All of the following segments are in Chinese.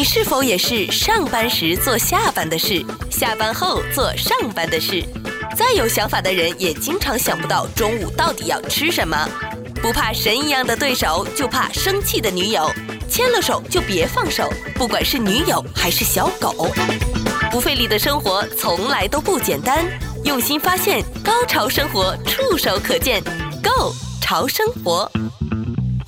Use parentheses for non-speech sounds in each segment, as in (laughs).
你是否也是上班时做下班的事，下班后做上班的事？再有想法的人也经常想不到中午到底要吃什么。不怕神一样的对手，就怕生气的女友。牵了手就别放手，不管是女友还是小狗。不费力的生活从来都不简单，用心发现，高潮生活触手可见 Go 潮生活。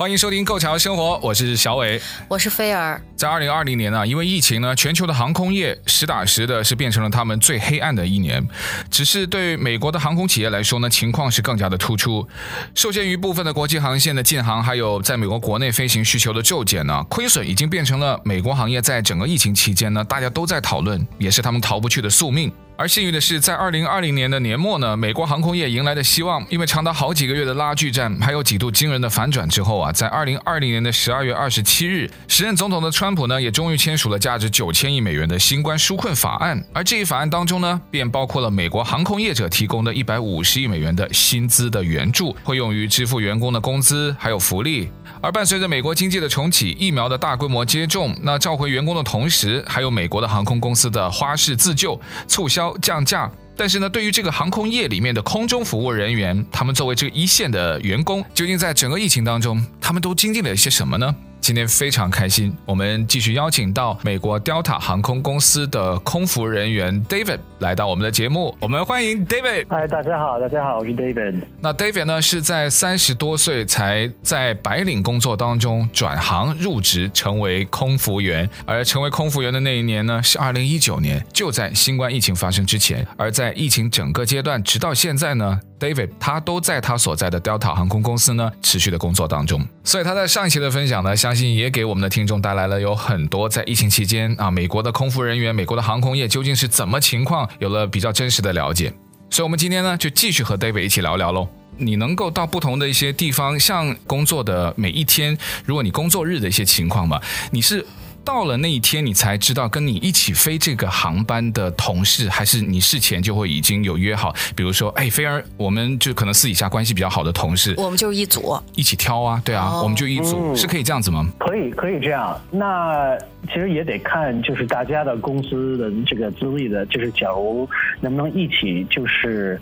欢迎收听《Go 潮生活》，我是小伟，我是菲儿。在二零二零年呢，因为疫情呢，全球的航空业实打实的是变成了他们最黑暗的一年。只是对美国的航空企业来说呢，情况是更加的突出。受限于部分的国际航线的禁航，还有在美国国内飞行需求的骤减呢，亏损已经变成了美国行业在整个疫情期间呢，大家都在讨论，也是他们逃不去的宿命。而幸运的是，在二零二零年的年末呢，美国航空业迎来的希望，因为长达好几个月的拉锯战，还有几度惊人的反转之后啊，在二零二零年的十二月二十七日，时任总统的川普呢，也终于签署了价值九千亿美元的新冠纾困法案。而这一法案当中呢，便包括了美国航空业者提供的一百五十亿美元的薪资的援助，会用于支付员工的工资还有福利。而伴随着美国经济的重启，疫苗的大规模接种，那召回员工的同时，还有美国的航空公司的花式自救、促销、降价。但是呢，对于这个航空业里面的空中服务人员，他们作为这个一线的员工，究竟在整个疫情当中，他们都经历了一些什么呢？今天非常开心，我们继续邀请到美国 Delta 航空公司的空服人员 David 来到我们的节目。我们欢迎 David。嗨，大家好，大家好，我是 David。那 David 呢，是在三十多岁才在白领工作当中转行入职成为空服员，而成为空服员的那一年呢，是二零一九年，就在新冠疫情发生之前。而在疫情整个阶段，直到现在呢。David，他都在他所在的 Delta 航空公司呢，持续的工作当中。所以他在上一期的分享呢，相信也给我们的听众带来了有很多在疫情期间啊，美国的空服人员、美国的航空业究竟是怎么情况，有了比较真实的了解。所以，我们今天呢，就继续和 David 一起聊聊喽。你能够到不同的一些地方，像工作的每一天，如果你工作日的一些情况嘛，你是。到了那一天，你才知道跟你一起飞这个航班的同事，还是你事前就会已经有约好？比如说，哎，菲儿，我们就可能私底下关系比较好的同事，我们就一组，一起挑啊，对啊，哦、我们就一组，嗯、是可以这样子吗？可以，可以这样。那其实也得看，就是大家的公司的这个资历的，就是假如能不能一起，就是，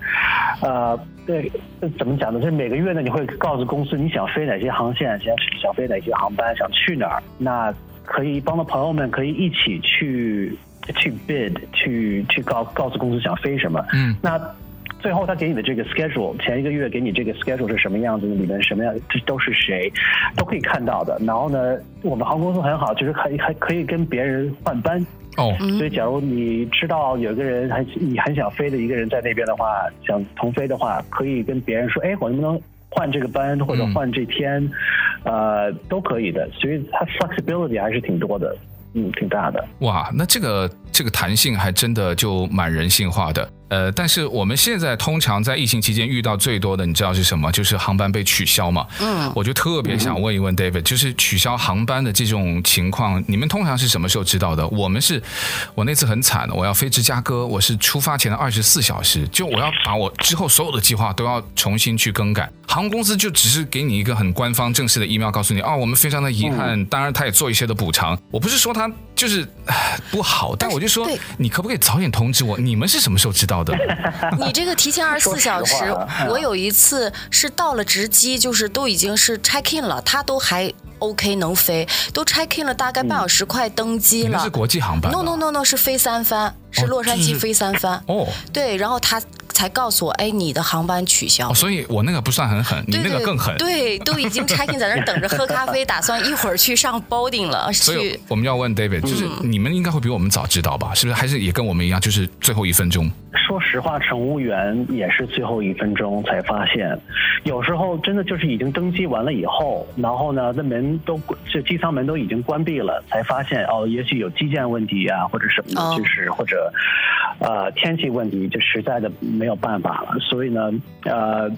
呃，对，怎么讲呢？就是每个月呢，你会告诉公司你想飞哪些航线，想想飞哪些航班，想去哪儿，那。可以帮到朋友们可以一起去去 bid 去去告告诉公司想飞什么。嗯，那最后他给你的这个 schedule，前一个月给你这个 schedule 是什么样子的，里面什么样，这都是谁都可以看到的。然后呢，我们航空公司很好，就是还还可以跟别人换班。哦，所以假如你知道有个人很你很想飞的一个人在那边的话，想同飞的话，可以跟别人说，哎，我能不能换这个班或者换这天？嗯呃，都可以的，所以它 flexibility 还是挺多的，嗯，挺大的。哇，那这个这个弹性还真的就蛮人性化的。呃，但是我们现在通常在疫情期间遇到最多的，你知道是什么？就是航班被取消嘛。嗯，我就特别想问一问 David，就是取消航班的这种情况，你们通常是什么时候知道的？我们是，我那次很惨，我要飞芝加哥，我是出发前的二十四小时，就我要把我之后所有的计划都要重新去更改。航空公司就只是给你一个很官方正式的 email，告诉你，哦，我们非常的遗憾，当然他也做一些的补偿。我不是说他就是不好，但我就说，你可不可以早点通知我？你们是什么时候知道的？(laughs) 你这个提前二十四小时，我有一次是到了值机，就是都已经是 check in 了，他都还 OK 能飞，都 check in 了，大概半小时快登机了。那是国际航班？No No No No，是飞三番，是洛杉矶飞三番。哦，对，然后他。才告诉我，哎，你的航班取消。哦，所以我那个不算很狠，你那个更狠。对，都已经 check in 在那等着喝咖啡，打算一会儿去上 boarding 了。所以我们要问 David，就是你们应该会比我们早知道吧？是不是？还是也跟我们一样，就是最后一分钟？说实话，乘务员也是最后一分钟才发现。有时候真的就是已经登机完了以后，然后呢，那门都这机舱门都已经关闭了，才发现哦，也许有机件问题啊，或者什么的，就是或者。呃，天气问题就实在的没有办法了，所以呢，呃。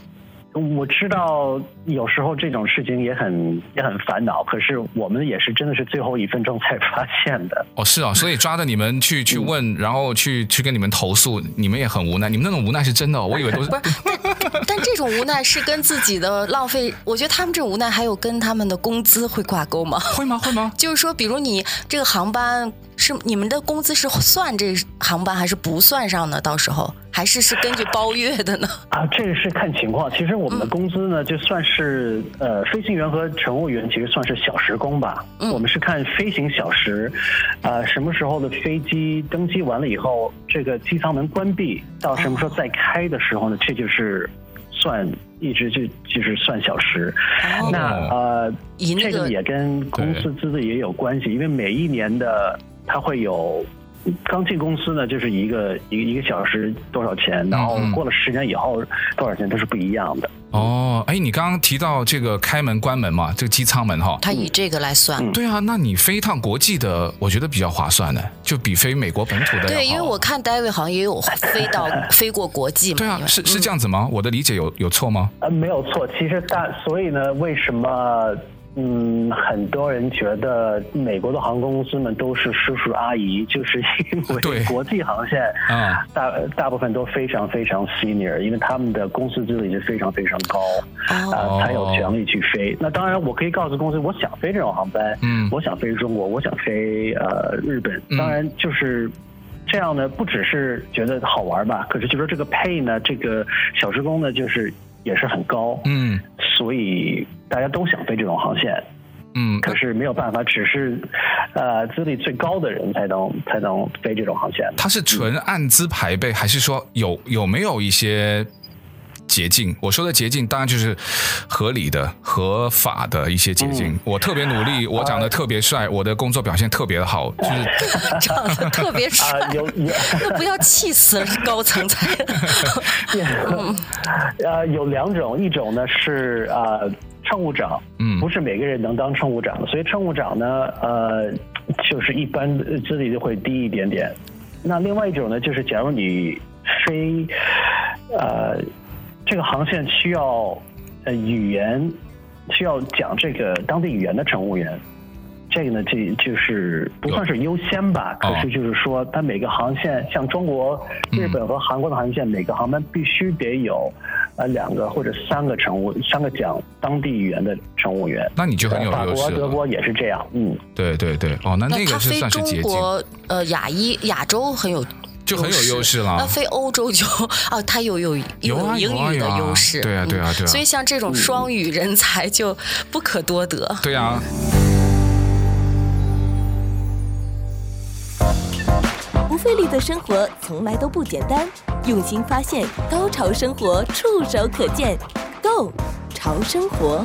我知道有时候这种事情也很也很烦恼，可是我们也是真的是最后一分钟才发现的。哦，是啊，所以抓着你们去去问，嗯、然后去去跟你们投诉，你们也很无奈。你们那种无奈是真的，哦，我以为都是。(laughs) 但这种无奈是跟自己的浪费，我觉得他们这种无奈还有跟他们的工资会挂钩吗？(laughs) 会吗？会吗？(laughs) 就是说，比如你这个航班是你们的工资是算这航班还是不算上呢？到时候还是是根据包月的呢？啊，这个是看情况。其实我们的工资呢，嗯、就算是呃飞行员和乘务员，其实算是小时工吧。嗯、我们是看飞行小时，啊、呃，什么时候的飞机登机完了以后，这个机舱门关闭，到什么时候再开的时候呢？这就是。算一直就就是算小时，哦、那呃，这个也跟公司资历也有关系，因为每一年的它会有。刚进公司呢，就是一个一个一个小时多少钱，然后过了十年以后多少钱都是不一样的。哦，哎，你刚刚提到这个开门关门嘛，这个机舱门哈，它以这个来算。嗯、对啊，那你飞一趟国际的，我觉得比较划算的，就比飞美国本土的。对，因为我看 David 好像也有飞到 (laughs) 飞过国际嘛。对啊，是是这样子吗？我的理解有有错吗？呃，没有错。其实大，所以呢，为什么？嗯，很多人觉得美国的航空公司们都是叔叔阿姨，就是因为国际航线啊，大大部分都非常非常 senior，因为他们的公司资历是非常非常高，啊，才有权利去飞。那当然，我可以告诉公司，我想飞这种航班，嗯，我想飞中国，我想飞呃日本。当然，就是这样呢，不只是觉得好玩吧，可是就说这个 pay 呢，这个小时工呢，就是。也是很高，嗯，所以大家都想飞这种航线，嗯，可是没有办法，只是，呃，资历最高的人才能才能飞这种航线。它是纯按资排辈，还是说有有没有一些？捷径，我说的捷径当然就是合理的、合法的一些捷径。嗯、我特别努力，我长得特别帅，我的工作表现特别的好，就是 (laughs) 长得特别帅，呃、有有 (laughs) 那不要气死了，高层才。(laughs) 呃，有两种，一种呢是呃乘务长，嗯，不是每个人能当乘务长的，所以乘务长呢，呃，就是一般资历就会低一点点。那另外一种呢，就是假如你飞，呃。这个航线需要呃语言，需要讲这个当地语言的乘务员，这个呢这就是不算是优先吧，可是就是说，它每个航线像中国、日本和韩国的航线，每个航班必须得有呃两个或者三个乘务，三个讲当地语言的乘务员。那你就很有优势。法国、德国也是这样，嗯，对对对，哦，那那个是算是捷径。中国呃亚裔亚洲很有。就很有优势了。那非欧洲就哦，他有有有英语的优势，对啊对啊对啊。所以像这种双语人才就不可多得。对啊。不这里的生活从来都不简单，用心发现，高潮生活触手可见，Go 潮生活。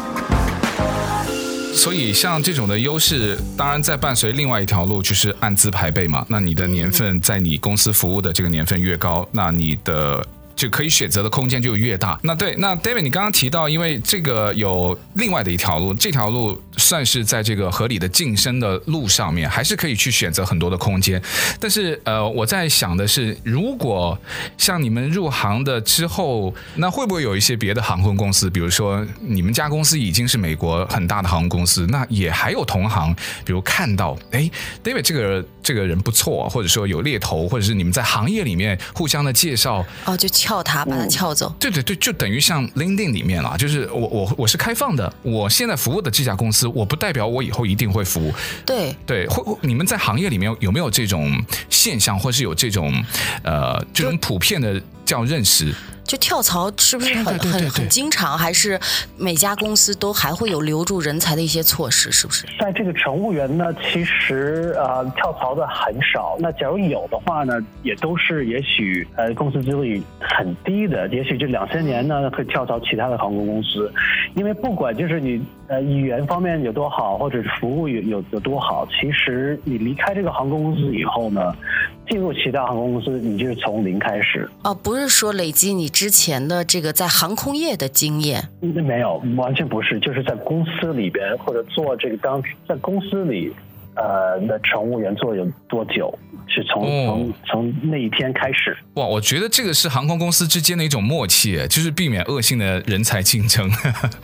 所以像这种的优势，当然在伴随另外一条路，就是按资排辈嘛。那你的年份在你公司服务的这个年份越高，那你的。就可以选择的空间就越大。那对，那 David，你刚刚提到，因为这个有另外的一条路，这条路算是在这个合理的晋升的路上面，还是可以去选择很多的空间。但是，呃，我在想的是，如果像你们入行的之后，那会不会有一些别的航空公司，比如说你们家公司已经是美国很大的航空公司，那也还有同行，比如看到，哎，David 这个这个人不错，或者说有猎头，或者是你们在行业里面互相的介绍，哦，就。撬它，把它撬走。对对对，就等于像 LinkedIn 里面啦，就是我我我是开放的，我现在服务的这家公司，我不代表我以后一定会服务。对对，会你们在行业里面有没有这种现象，或是有这种呃这种普遍的叫认识？就跳槽是不是很很对对对对很经常？还是每家公司都还会有留住人才的一些措施？是不是？在这个乘务员呢，其实呃跳槽的很少。那假如有的话呢，也都是也许呃公司资历很低的，也许这两三年呢会跳槽其他的航空公司。因为不管就是你呃语言方面有多好，或者是服务有有有多好，其实你离开这个航空公司以后呢，进入其他航空公司，你就是从零开始。哦，不是说累积你之前的这个在航空业的经验？没有，完全不是，就是在公司里边或者做这个当在公司里，呃，的乘务员做有多久，是从从从那一天开始。哇，我觉得这个是航空公司之间的一种默契，就是避免恶性的人才竞争，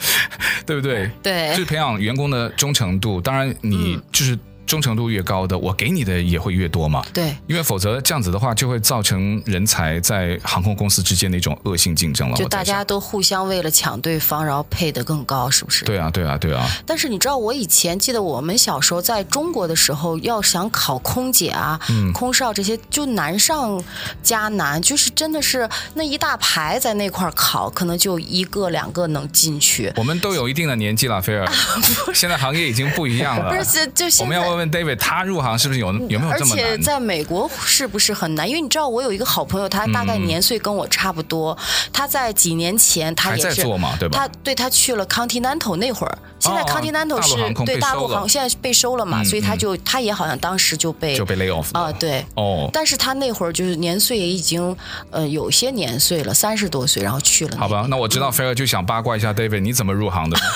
(laughs) 对不对？对，就是培养员工的忠诚度。当然，你就是。忠诚度越高的，我给你的也会越多嘛。对，因为否则这样子的话，就会造成人才在航空公司之间的一种恶性竞争了。就大家都互相为了抢对方，然后配得更高，是不是？对啊，对啊，对啊。但是你知道，我以前记得我们小时候在中国的时候，要想考空姐啊、嗯、空少这些，就难上加难，就是真的是那一大排在那块考，可能就一个两个能进去。我们都有一定的年纪了，菲尔。(laughs) 现在行业已经不一样了。不是，就现在我们要问问 David，他入行是不是有有没有这么难？而且在美国是不是很难？因为你知道，我有一个好朋友，他大概年岁跟我差不多，嗯、他在几年前他也是，还在做嘛，对吧？他对他去了 Continental 那会儿，现在 Continental 是、哦、对大陆航现在被收了嘛，嗯、所以他就他也好像当时就被就被 lay off 啊，对哦。但是他那会儿就是年岁也已经呃有些年岁了，三十多岁，然后去了。好吧，那我知道菲儿就想八卦一下 David，你怎么入行的？(laughs) (laughs)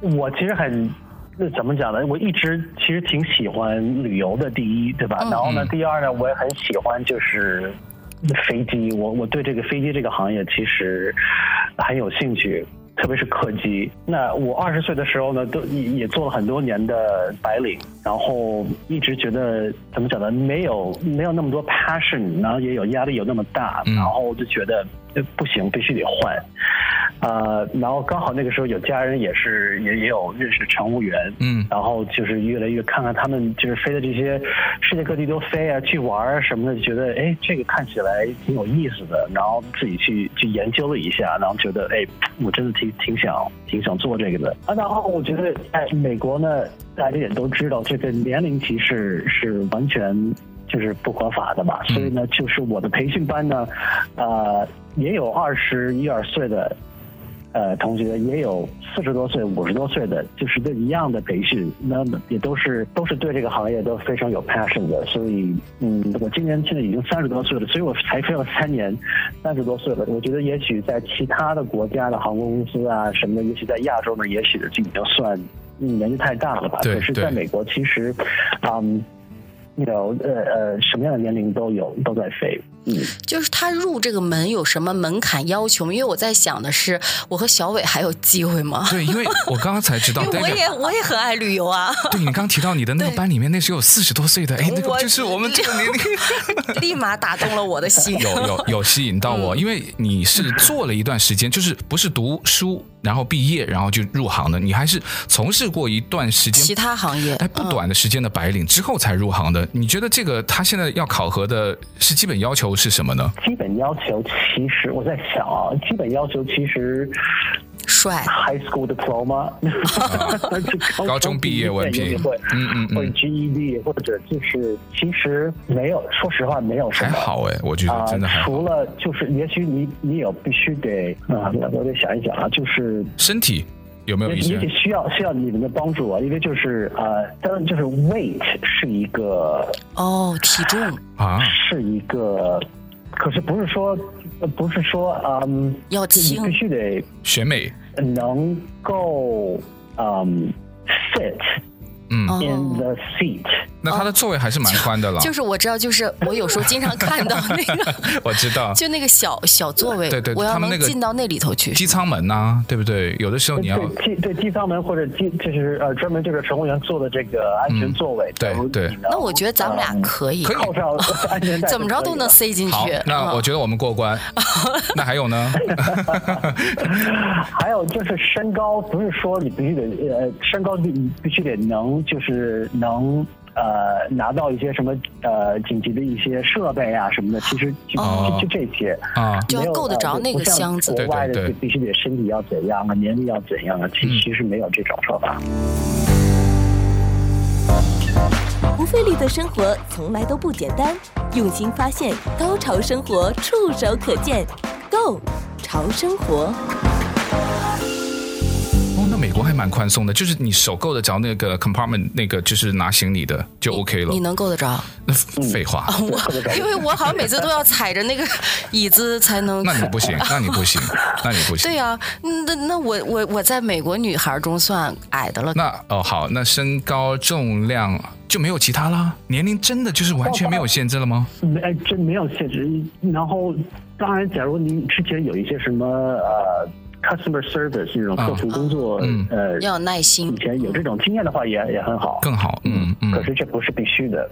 我其实很，那怎么讲呢？我一直其实挺喜欢旅游的，第一，对吧？嗯、然后呢，第二呢，我也很喜欢就是飞机，我我对这个飞机这个行业其实很有兴趣，特别是客机。那我二十岁的时候呢，都也也做了很多年的白领，然后一直觉得怎么讲呢？没有没有那么多 passion，然后也有压力有那么大，然后就觉得不行，必须得换。呃，然后刚好那个时候有家人也是也也有认识乘务员，嗯，然后就是越来越看看他们就是飞的这些世界各地都飞啊，去玩啊什么的，觉得哎这个看起来挺有意思的，然后自己去去研究了一下，然后觉得哎我真的挺挺想挺想做这个的啊。然后我觉得在美国呢，大家也都知道这个年龄歧视是完全就是不合法的嘛，所以呢，就是我的培训班呢，呃，也有二十一二岁的。呃，同学也有四十多岁、五十多岁的，就是这一样的培训，那也都是都是对这个行业都非常有 passion 的。所以，嗯，我今年现在已经三十多岁了，所以我才飞了三年，三十多岁了。我觉得也许在其他的国家的航空公司啊什么的，也许在亚洲呢，也许就已经算年纪太大了吧。对。可是在美国，其实，嗯。有呃呃，什么样的年龄都有，都在飞。嗯，就是他入这个门有什么门槛要求吗？因为我在想的是，我和小伟还有机会吗？对，因为我刚刚才知道，(laughs) 我也我也很爱旅游啊。对，你刚提到你的那个班里面，那时候有四十多岁的，哎，那个就是我们这个年龄，(laughs) 立马打动了我的心，有有有吸引到我，因为你是做了一段时间，就是不是读书。然后毕业，然后就入行的。你还是从事过一段时间其他行业，哎，不短的时间的白领之后才入行的。你觉得这个他现在要考核的是基本要求是什么呢？基本要求其实我在想啊，基本要求其实。帅，High School Diploma，(laughs) 高中毕业文凭，嗯嗯，(laughs) 或者 GED，或者就是其实没有，说实话没有什么。还好哎，我觉得真的还好。除了就是，也许你你有必须得啊，我得想一想啊，就是身体有没有一些？也需要需要你们的帮助啊，因为就是呃，当然就是 weight 是一个哦，体重啊，是一个，可是不是说。呃，不是说，嗯，要你必须得选美，能够，嗯，fit，嗯，in the seat。那他的座位还是蛮宽的了。就是我知道，就是我有时候经常看到那个，(laughs) 我知道，就那个小小座位，对对，我要能进到那里头去。机舱门呐，对不对？有的时候你要机对机舱门或者机就是呃专门就是乘务员坐的这个安全座位。对对。那我觉得咱们俩可以，可以靠 (laughs) 安全带，怎么着都能塞进去。那我觉得我们过关。(laughs) 那还有呢？还有就是身高，不是说你必须得呃身高必必须得能就是能。呃，拿到一些什么呃紧急的一些设备啊什么的，其实就、哦、就，就这些啊，就要够得着那个箱子。国外的就必须得身体要怎样啊，年龄要怎样啊，其其实没有这种说法。不费力的生活从来都不简单，用心发现，高潮生活触手可见，Go 潮生活。美国还蛮宽松的，就是你手够得着那个 compartment，那个就是拿行李的就 OK 了。你，你能够得着？那废话，嗯、我 (laughs) 因为我好像每次都要踩着那个椅子才能。那你不行，那你不行，那你不行。对呀、啊，那那我我我在美国女孩中算矮的了。那哦好，那身高重量就没有其他啦？年龄真的就是完全没有限制了吗？没，真没有限制。然后当然，假如您之前有一些什么呃。customer service 这种客服工作，嗯呃，要有耐心以。前有这种经验的话也也很好，更好，嗯嗯。可是这不是必须的。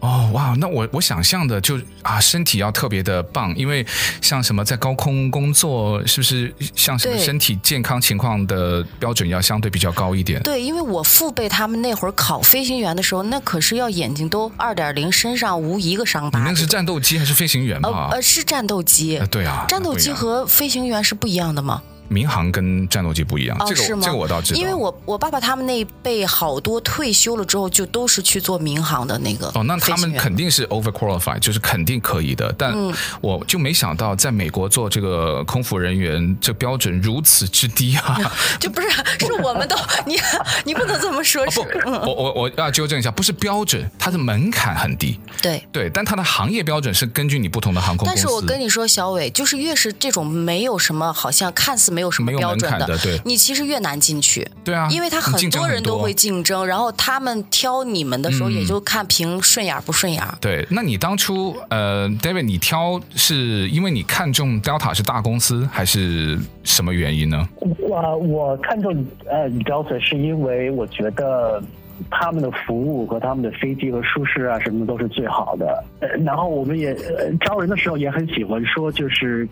哦，哇，那我我想象的就啊，身体要特别的棒，因为像什么在高空工作，是不是像什么身体健康情况的标准要相对比较高一点？对，因为我父辈他们那会儿考飞行员的时候，那可是要眼睛都二点零，身上无一个伤疤。你那个是战斗机还是飞行员呃吧？呃，是战斗机。呃对啊，战斗机和飞行员是不一样的吗？民航跟战斗机不一样，哦，这个？这个我倒知道。因为我我爸爸他们那一辈好多退休了之后，就都是去做民航的那个。哦，那他们肯定是 over qualified，就是肯定可以的。但我就没想到，在美国做这个空服人员，这标准如此之低啊！(laughs) 就不是是我们都你你不能这么说，是哦不，我我我要纠正一下，不是标准，它的门槛很低。对。对，但它的行业标准是根据你不同的航空公司。但是我跟你说，小伟，就是越是这种没有什么，好像看似没有什么标准门槛的对你其实越难进去。对啊，因为他很多人都会竞争，然后他们挑你们的时候，也就看凭顺眼不顺眼。对，那你当初呃，David，你挑是因为你看中 Delta 是大公司，还是什么原因呢？我我看中呃 Delta 是因为我觉得他们的服务和他们的飞机和舒适啊什么的都是最好的。呃，然后我们也呃招人的时候也很喜欢说，就是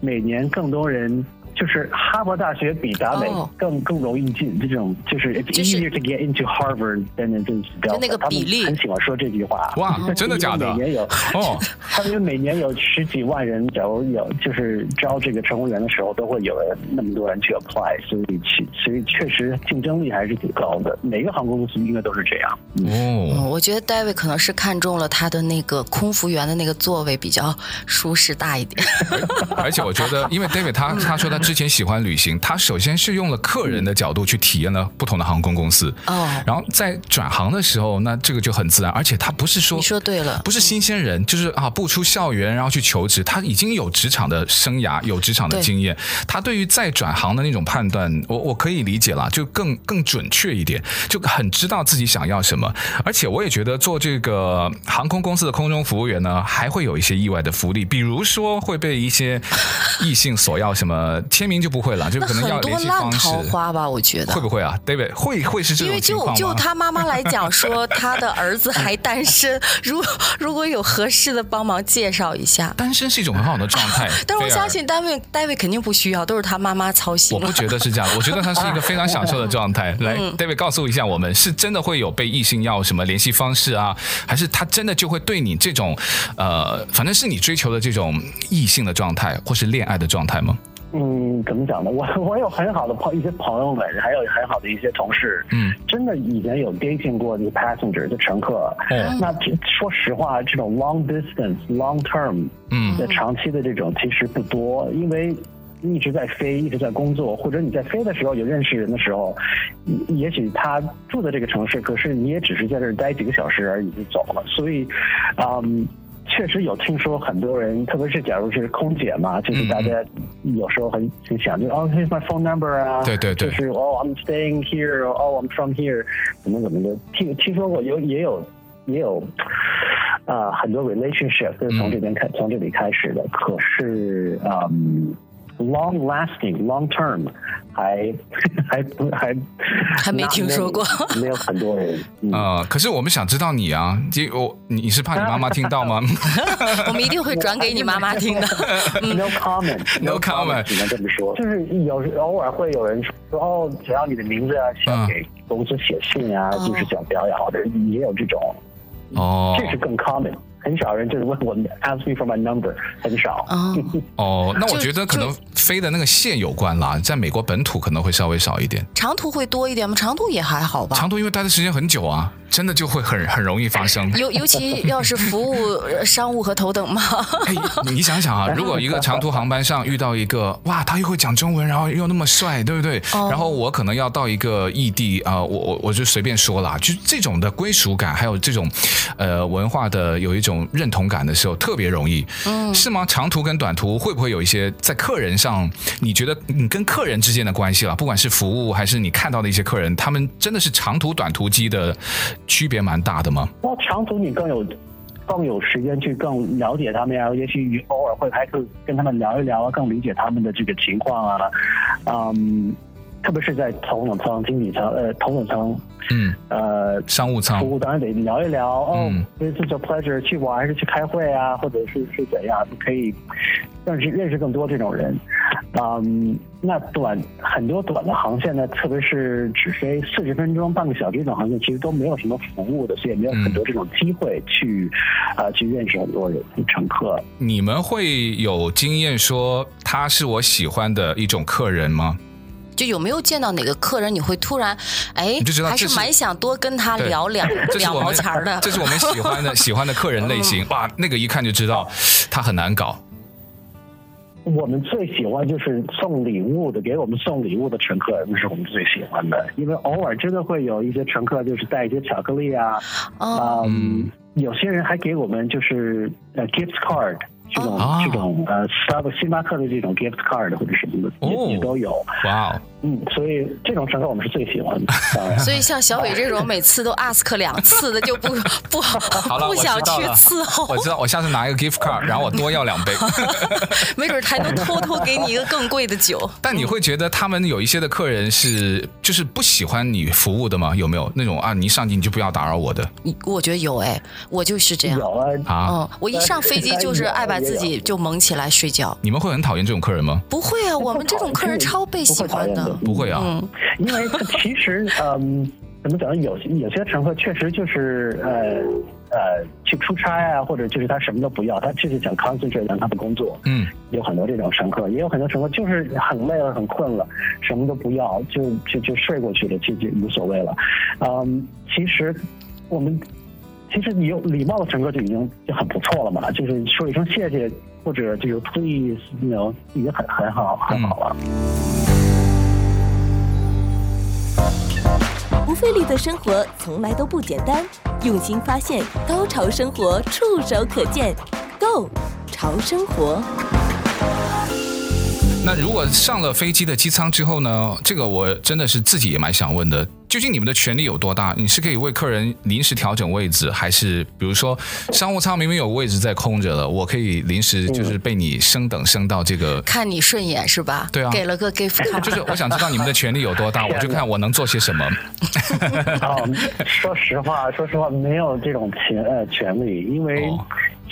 每年更多人。就是哈佛大学比达美更、oh. 更容易进，这种就是 it's easier to get into Harvard than it is Delta。就那个比例，很喜欢说这句话。哇，真的假的？每年有哦，(laughs) 他们每年有十几万人，假如有就是招这个乘务员的时候，都会有人那么多人去 apply，所以其所以确实竞争力还是挺高的。每个航空公司应该都是这样。哦、嗯，我觉得 David 可能是看中了他的那个空服员的那个座位比较舒适大一点。而且我觉得，因为 David 他他说他。之前喜欢旅行，他首先是用了客人的角度去体验了不同的航空公司，哦，然后在转行的时候，那这个就很自然，而且他不是说你说对了，不是新鲜人，就是啊，不出校园然后去求职，他已经有职场的生涯，有职场的经验，他对于再转行的那种判断，我我可以理解了，就更更准确一点，就很知道自己想要什么，而且我也觉得做这个航空公司的空中服务员呢，还会有一些意外的福利，比如说会被一些异性索要什么。签名就不会了，就可能要多烂桃花吧，我觉得会不会啊？David 会会是这种？因为就就他妈妈来讲说，(laughs) 他的儿子还单身，如如果有合适的，帮忙介绍一下。单身是一种很好的状态，(laughs) 但是我相信 David David 肯定不需要，都是他妈妈操心。我不觉得是这样，我觉得他是一个非常享受的状态。(laughs) 来，David 告诉一下我们，是真的会有被异性要什么联系方式啊，还是他真的就会对你这种呃，反正是你追求的这种异性的状态，或是恋爱的状态吗？嗯，怎么讲呢？我 (laughs) 我有很好的朋一些朋友们，还有很好的一些同事，嗯，真的以前有 dating 过这个 passenger 的乘客。嗯，那说实话，这种 long distance、long term，嗯，的长期的这种其实不多，因为一直在飞，一直在工作，或者你在飞的时候有认识人的时候，也许他住在这个城市，可是你也只是在这儿待几个小时而已就走了，所以，嗯。确实有听说很多人，特别是假如是空姐嘛，就是大家有时候很很想就哦，here's my phone number 啊，对对对，就是哦，I'm staying here，哦，I'm from here，怎么怎么的，听听说过有也有也有啊、呃，很多 relationship 都是从这边开、嗯、从这里开始的，可是嗯。Long lasting, long term，还还不还还没听说过，没有很多人。嗯、可是我们想知道你啊，我你是怕你妈妈听到吗？我们一定会转给你妈妈听的。No comment, no comment，只能这么说。就是有时偶尔会有人说哦，只要你的名字啊，想给公司写信啊，就是想表演好的，也有这种。哦，这是更 common。很少人就是问我，ask me for my number，很少。(laughs) 哦，那我觉得可能飞的那个线有关啦，在美国本土可能会稍微少一点。长途会多一点吗？长途也还好吧。长途因为待的时间很久啊，真的就会很很容易发生。(laughs) 尤尤其要是服务商务和头等嘛。(laughs) 哎，你想想啊，(laughs) 如果一个长途航班上遇到一个哇，他又会讲中文，然后又那么帅，对不对？然后我可能要到一个异地啊，我我我就随便说啦，就这种的归属感，还有这种呃文化的有一种。认同感的时候特别容易，嗯，是吗？长途跟短途会不会有一些在客人上？你觉得你跟客人之间的关系了，不管是服务还是你看到的一些客人，他们真的是长途短途机的区别蛮大的吗？那，长途你更有更有时间去更了解他们呀，也许你偶尔会还是跟他们聊一聊啊，更理解他们的这个情况啊，嗯。特别是在头等舱、经济舱、呃头等舱，嗯，呃商务舱，服务当然得聊一聊。嗯、哦，这次 a pleasure 去玩还是去开会啊，或者是是怎样，可以认识认识更多这种人。嗯，那短很多短的航线呢，特别是只飞四十分钟、半个小时这种航线，其实都没有什么服务的，所以也没有很多这种机会去啊、嗯呃、去认识很多人乘客。你们会有经验说他是我喜欢的一种客人吗？就有没有见到哪个客人，你会突然，哎，是还是蛮想多跟他聊两两毛钱的。(laughs) 这是我们喜欢的喜欢的客人类型。哇，那个一看就知道他很难搞。我们最喜欢就是送礼物的，给我们送礼物的乘客，那是我们最喜欢的。因为偶尔真的会有一些乘客就是带一些巧克力啊，哦、嗯，有些人还给我们就是呃 gift card。这种、哦、这种呃，星巴克的这种 gift card 或者什么的也也都有。哇哦，嗯，所以这种乘客我们是最喜欢的。(laughs) 所以像小伟这种每次都 ask 两次的就不 (laughs) 不好，不想去伺候。我知道，我下次拿一个 gift card，然后我多要两杯，(laughs) 没准还能偷偷给你一个更贵的酒。但你会觉得他们有一些的客人是就是不喜欢你服务的吗？有没有那种啊？你一上机你就不要打扰我的？我觉得有哎，我就是这样。有啊，啊嗯，我一上飞机就是爱把自己就蒙起来睡觉。你们会很讨厌这种客人吗？不会啊，我们这种客人超被喜欢的。不会啊，嗯，因为其实嗯，(laughs) 怎么讲？有有些乘客确实就是呃呃去出差啊，或者就是他什么都不要，他就是想 concentrate 在他的工作。嗯，有很多这种乘客，也有很多乘客就是很累了、很困了，什么都不要，就就就睡过去了，就就无所谓了。嗯，其实我们。其实你有礼貌的乘客就已经就很不错了嘛，就是说一声谢谢或者就是 know，已经很很好很好了。不费力的生活从来都不简单，用心发现，高潮生活触手可见，Go 潮生活。那如果上了飞机的机舱之后呢？这个我真的是自己也蛮想问的。究竟你们的权力有多大？你是可以为客人临时调整位置，还是比如说商务舱明明有位置在空着了，我可以临时就是被你升等升到这个？看你顺眼是吧？对啊，给了个 gift card。就是我想知道你们的权力有多大，我就看我能做些什么。(laughs) 哦，说实话，说实话，没有这种权呃权利，因为。哦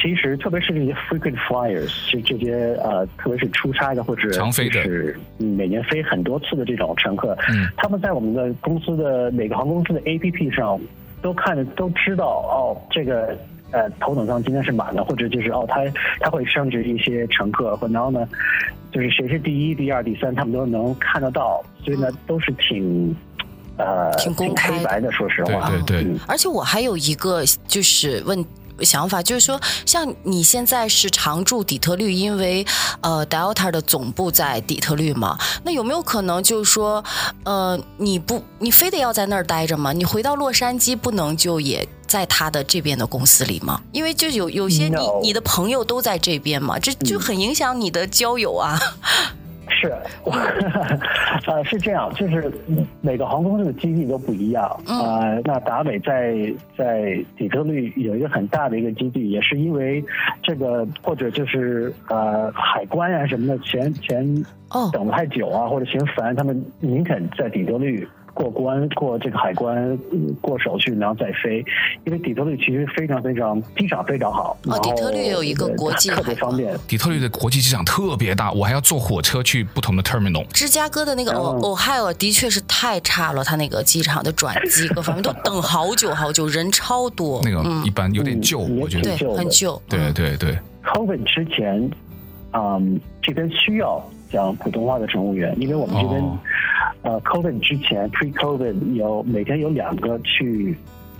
其实，特别是这些 frequent flyers，就这些呃，特别是出差的或者就是每年飞很多次的这种乘客，嗯，他们在我们的公司的每个航空公司的 APP 上都看都知道哦，这个呃头等舱今天是满的，或者就是哦，他他会升职一些乘客，然后呢，就是谁是第一、第二、第三，他们都能看得到，所以呢，都是挺呃挺公开的，的，说实话，对对对、嗯。而且我还有一个就是问。想法就是说，像你现在是常驻底特律，因为呃，Delta 的总部在底特律嘛。那有没有可能就是说，呃，你不，你非得要在那儿待着吗？你回到洛杉矶不能就也在他的这边的公司里吗？因为就有有些你.你的朋友都在这边嘛，这就很影响你的交友啊。是，(laughs) 呃，是这样，就是每个航空公司的基地都不一样。呃，那达美在在底特律有一个很大的一个基地，也是因为这个或者就是呃海关啊什么的，前前等太久啊，或者嫌烦，他们宁肯在底特律。过关过这个海关过手续，然后再飞，因为底特律其实非常非常机场非常好。哦，底特律有一个国际海关，特别方便。底特律的国际机场特别大，我还要坐火车去不同的 terminal。芝加哥的那个 Ohio 的确是太差了，它那个机场的转机各方面都等好久好久，人超多。那个一般有点旧，嗯、我觉得对很旧。对对对。COVID 之前，嗯，这边需要讲普通话的乘务员，因为我们这边。哦呃，COVID 之前，pre-COVID 有每天有两个去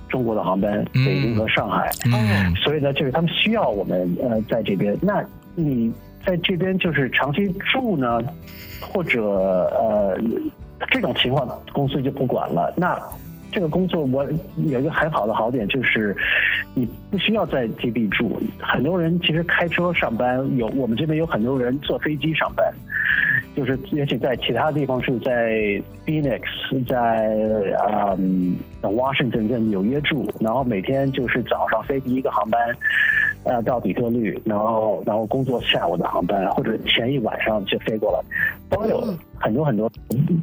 中国的航班，北京和上海。嗯，所以呢，就是他们需要我们呃在这边。那你在这边就是长期住呢，或者呃这种情况，公司就不管了。那这个工作我有一个很好的好点就是，你不需要在基地住。很多人其实开车上班，有我们这边有很多人坐飞机上班。就是也许在其他地方是在 Phoenix，在嗯 Washington 在纽约住，然后每天就是早上飞第一个航班，呃到底特律，然后然后工作下午的航班，或者前一晚上就飞过来，都有很多很多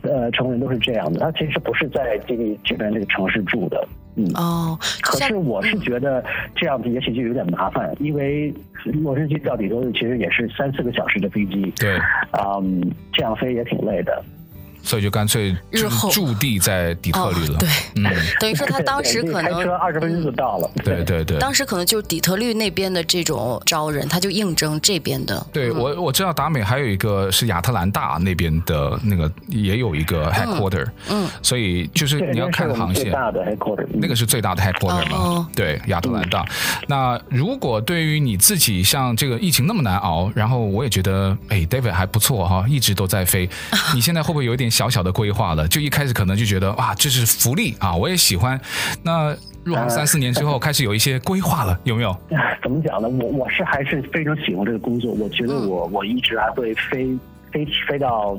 呃成员都是这样的。他其实不是在这个这边这个城市住的。嗯哦，可是我是觉得这样子也许就有点麻烦，因为洛杉矶到底特律其实也是三四个小时的飞机，对，嗯，这样飞也挺累的。所以就干脆驻驻地在底特律了。哦、对，嗯，等于说他当时可能开车二十分钟就到了。对对对，当时可能就是底特律那边的这种招人，他就应征这边的。对我我知道达美还有一个是亚特兰大那边的那个也有一个 headquarter，嗯，所以就是你要看航线，大的 headquarter，那个是最大的 headquarter 嘛？哦、对，亚特兰大。嗯、那如果对于你自己像这个疫情那么难熬，然后我也觉得哎，David 还不错哈，一直都在飞，(laughs) 你现在会不会有点小小的规划了？就一开始可能就觉得哇，这是福利啊，我也喜欢。那入行三四年之后，开始有一些规划了，有没有？(laughs) 怎么讲呢？我我是还是非常喜欢这个工作，我觉得我我一直还会飞飞飞到。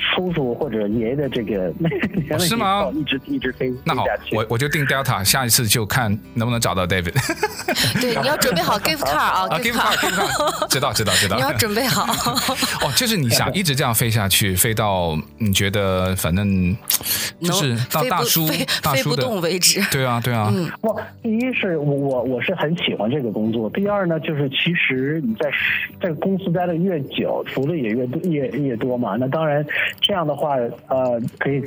叔叔或者爷爷的这个 (laughs) 是吗？一直一直飞。那好，我我就定 Delta，下一次就看能不能找到 David。(laughs) 对，你要准备好 gift card 啊，gift card，gift card，知道知道知道。你要准备好。(laughs) 哦，就是你想一直这样飞下去，飞到你觉得反正就是到大叔大叔的为止。对啊对啊。嗯。哇，第一是我我我是很喜欢这个工作，第二呢，就是其实你在在公司待的越久，福利也越多也也多嘛。那当然。这样的话，呃，可以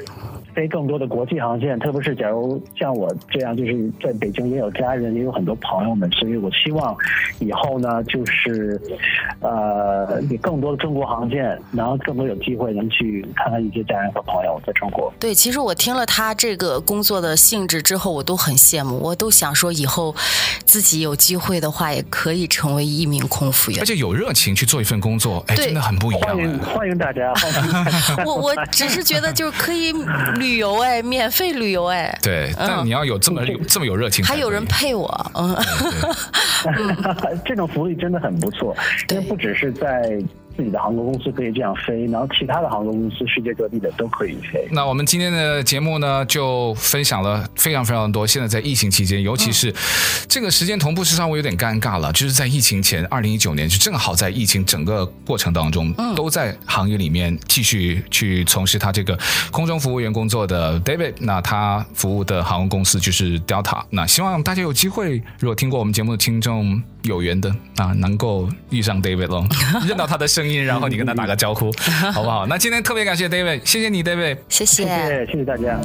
飞更多的国际航线，特别是假如像我这样，就是在北京也有家人，也有很多朋友们，所以我希望以后呢，就是呃，有更多的中国航线，然后更多有机会能去看看一些家人和朋友在中国。对，其实我听了他这个工作的性质之后，我都很羡慕，我都想说以后自己有机会的话，也可以成为一名空服员，而且有热情去做一份工作，哎，真的很不一样。欢迎欢迎大家。(laughs) 我我只是觉得就是可以旅游哎，免费旅游哎。对，但你要有这么有这么有热情，还有人配我，嗯。(laughs) (laughs) 这种福利真的很不错，因为不只是在。自己的航空公司可以这样飞，然后其他的航空公司世界各地的都可以飞。那我们今天的节目呢，就分享了非常非常多。现在在疫情期间，尤其是这个时间同步是稍微有点尴尬了，就是在疫情前，二零一九年就正好在疫情整个过程当中，都在行业里面继续去从事他这个空中服务员工作的 David。那他服务的航空公司就是 Delta。那希望大家有机会，如果听过我们节目的听众有缘的啊，能够遇上 David 咯，(laughs) 认到他的声。声音，然后你跟他打个招呼，(laughs) 好不好？那今天特别感谢 David，谢谢你，David，谢谢，谢谢，谢谢大家。